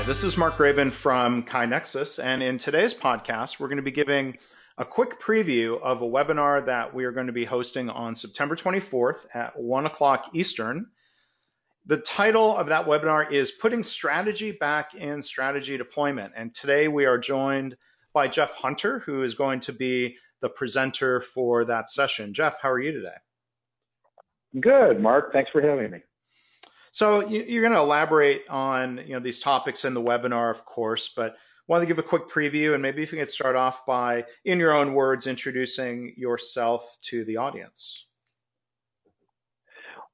Hi, this is Mark Graban from KaiNexus, and in today's podcast, we're going to be giving a quick preview of a webinar that we are going to be hosting on September 24th at 1 o'clock Eastern. The title of that webinar is Putting Strategy Back in Strategy Deployment, and today we are joined by Jeff Hunter, who is going to be the presenter for that session. Jeff, how are you today? Good, Mark. Thanks for having me. So you're going to elaborate on you know these topics in the webinar, of course, but want to give a quick preview and maybe if you could start off by, in your own words, introducing yourself to the audience.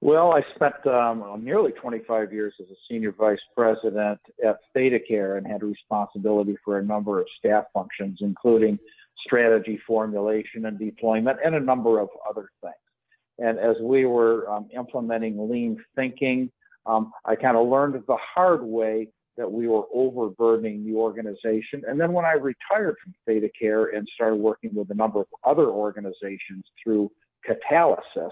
Well, I spent um, nearly 25 years as a senior vice president at ThedaCare and had responsibility for a number of staff functions, including strategy formulation and deployment, and a number of other things. And as we were um, implementing lean thinking, um, I kind of learned the hard way that we were overburdening the organization. And then when I retired from ThedaCare and started working with a number of other organizations through Catalysis,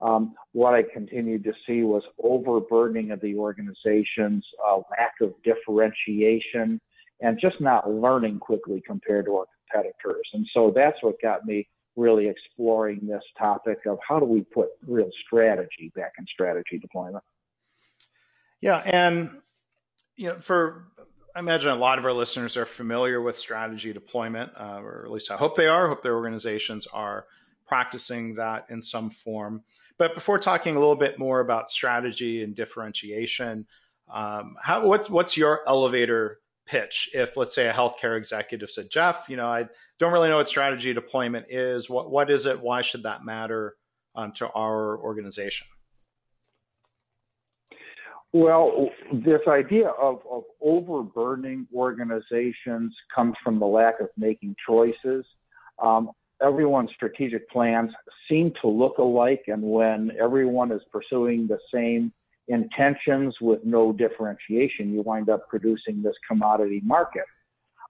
um, what I continued to see was overburdening of the organizations, uh, lack of differentiation, and just not learning quickly compared to our competitors. And so that's what got me really exploring this topic of how do we put real strategy back in strategy deployment. Yeah, and you know, for I imagine a lot of our listeners are familiar with strategy deployment, uh, or at least I hope they are. Hope their organizations are practicing that in some form. But before talking a little bit more about strategy and differentiation, um, how, what's what's your elevator pitch if, let's say, a healthcare executive said, "Jeff, you know, I don't really know what strategy deployment is. What what is it? Why should that matter um, to our organization?" Well, this idea of, of overburdening organizations comes from the lack of making choices. Um, everyone's strategic plans seem to look alike, and when everyone is pursuing the same intentions with no differentiation, you wind up producing this commodity market.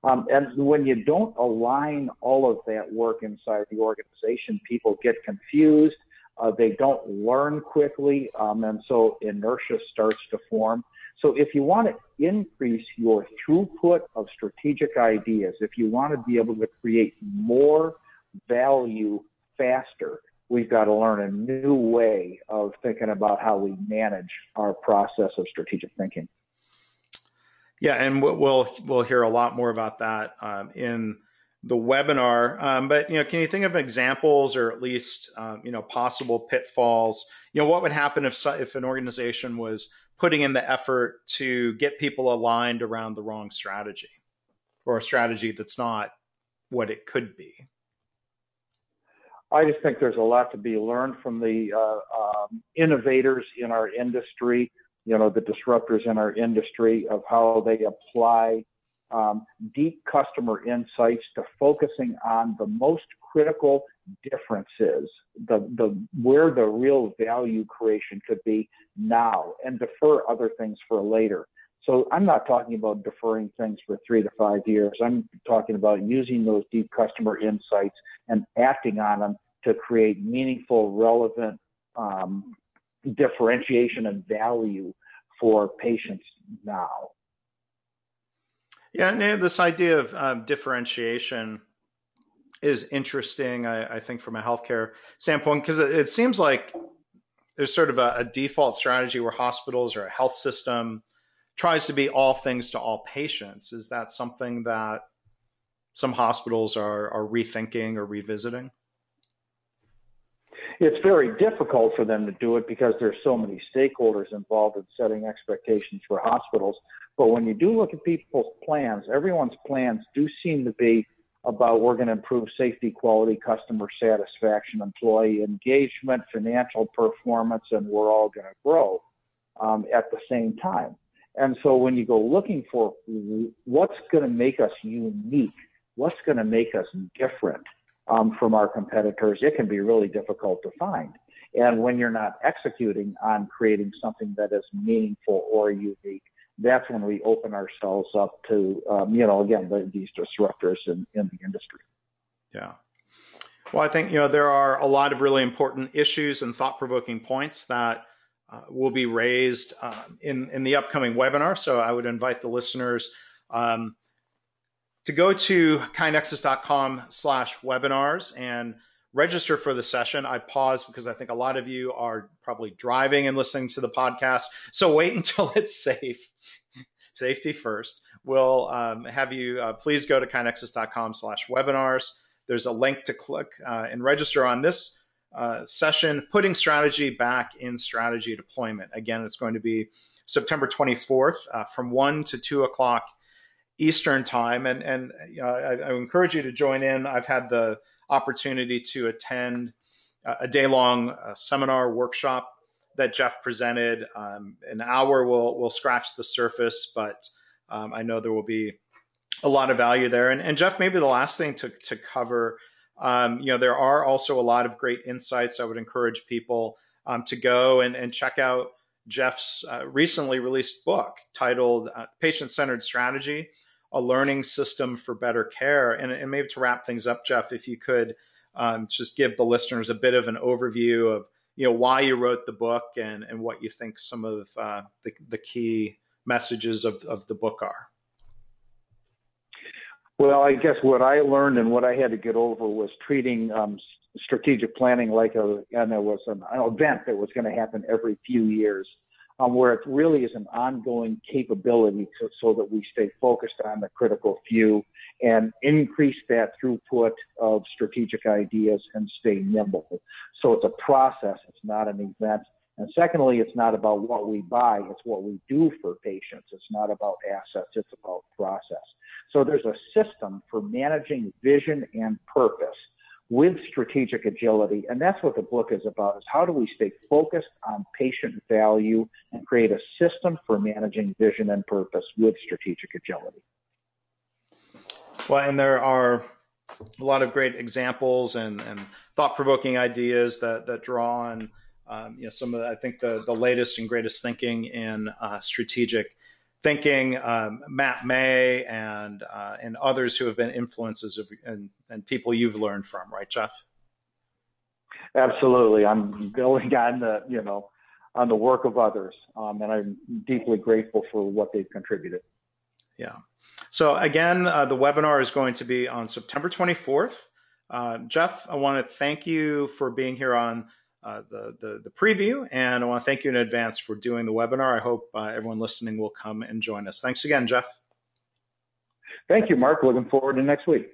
Um, and when you don't align all of that work inside the organization, people get confused uh, they don't learn quickly, um, and so inertia starts to form. So if you want to increase your throughput of strategic ideas, if you want to be able to create more value faster, we've got to learn a new way of thinking about how we manage our process of strategic thinking. Yeah, and we'll we'll hear a lot more about that um, in the webinar. Um, but you know, can you think of examples or at least um, you know possible pitfalls? You know, what would happen if if an organization was putting in the effort to get people aligned around the wrong strategy or a strategy that's not what it could be? I just think there's a lot to be learned from the uh, um, innovators in our industry, you know, the disruptors in our industry of how they apply um, deep customer insights to focusing on the most critical differences, the, the where the real value creation could be now, and defer other things for later. So I'm not talking about deferring things for three to five years. I'm talking about using those deep customer insights and acting on them to create meaningful, relevant um, differentiation and value for patients now. Yeah, this idea of um, differentiation is interesting, I, I, think, from a healthcare standpoint, because it, it, seems like there's sort of a, a, default strategy where hospitals or a health system tries to be all things to all patients. Is that something that some hospitals are, are rethinking or revisiting? It's very difficult for them to do it because there's so many stakeholders involved in setting expectations for hospitals. But when you do look at people's plans, everyone's plans do seem to be about we're going to improve safety, quality, customer satisfaction, employee engagement, financial performance, and we're all going to grow um, at the same time. And so when you go looking for what's going to make us unique, what's going to make us different um, from our competitors, it can be really difficult to find. And when you're not executing on creating something that is meaningful or unique, that's when we open ourselves up to, um, you know, again, the, these disruptors in, in the industry. Yeah. Well, I think, you know, there are a lot of really important issues and thought provoking points that uh, will be raised um, in, in the upcoming webinar. So I would invite the listeners um, to go to kainexus.com slash webinars and register for the session. I pause because I think a lot of you are probably driving and listening to the podcast. So wait until it's safe. Safety first. We'll um, have you uh, please go to kainexus.com slash webinars. There's a link to click uh, and register on this uh, session, putting strategy back in strategy deployment. Again, it's going to be September 24th uh, from 1 to 2 o'clock Eastern time. And, and you I, I, encourage you to join in. I've had the opportunity to attend a day long uh, seminar workshop that Jeff presented. Um, an hour will, will scratch the surface, but um, I know there will be a lot of value there. And, and Jeff, maybe the last thing to, to cover, um, you know, there are also a lot of great insights. I would encourage people um, to go and, and check out Jeff's uh, recently released book titled uh, Patient Centered Strategy A Learning System for Better Care. And, and, maybe to wrap things up, Jeff, if you could um, just give the listeners a bit of an overview of you know why you wrote the book and, and what you think some of uh, the, the key messages of, of the book are. Well, I guess what I learned and what I had to get over was treating um, strategic planning like a, and there was an event that was going to happen every few years, um, where it really is an ongoing capability to, so that we stay focused on the critical few and increase that throughput of strategic ideas and stay nimble. So it's a process, it's not an event. And secondly, it's not about what we buy, it's what we do for patients. It's not about assets, it's about process. So there's a system for managing vision and purpose with strategic agility. And that's what the book is about is how do we stay focused on patient value and create a system for managing vision and purpose with strategic agility. Well, and there are a lot of great examples and, and thought-provoking ideas that, that draw on um, you know, some of the, I think the, the latest and greatest thinking in uh, strategic thinking, um, Matt May and uh, and others who have been influences of and, and people you've learned from, right, Jeff? Absolutely, I'm building on the you know on the work of others, um, and I'm deeply grateful for what they've contributed. Yeah. So again, uh, the webinar is going to be on September 24th. Uh, Jeff, I want to thank you for being here on uh, the, the, the, preview. And I want to thank you in advance for doing the webinar. I hope uh, everyone listening will come and join us. Thanks again, Jeff. Thank you, Mark. Looking forward to next week.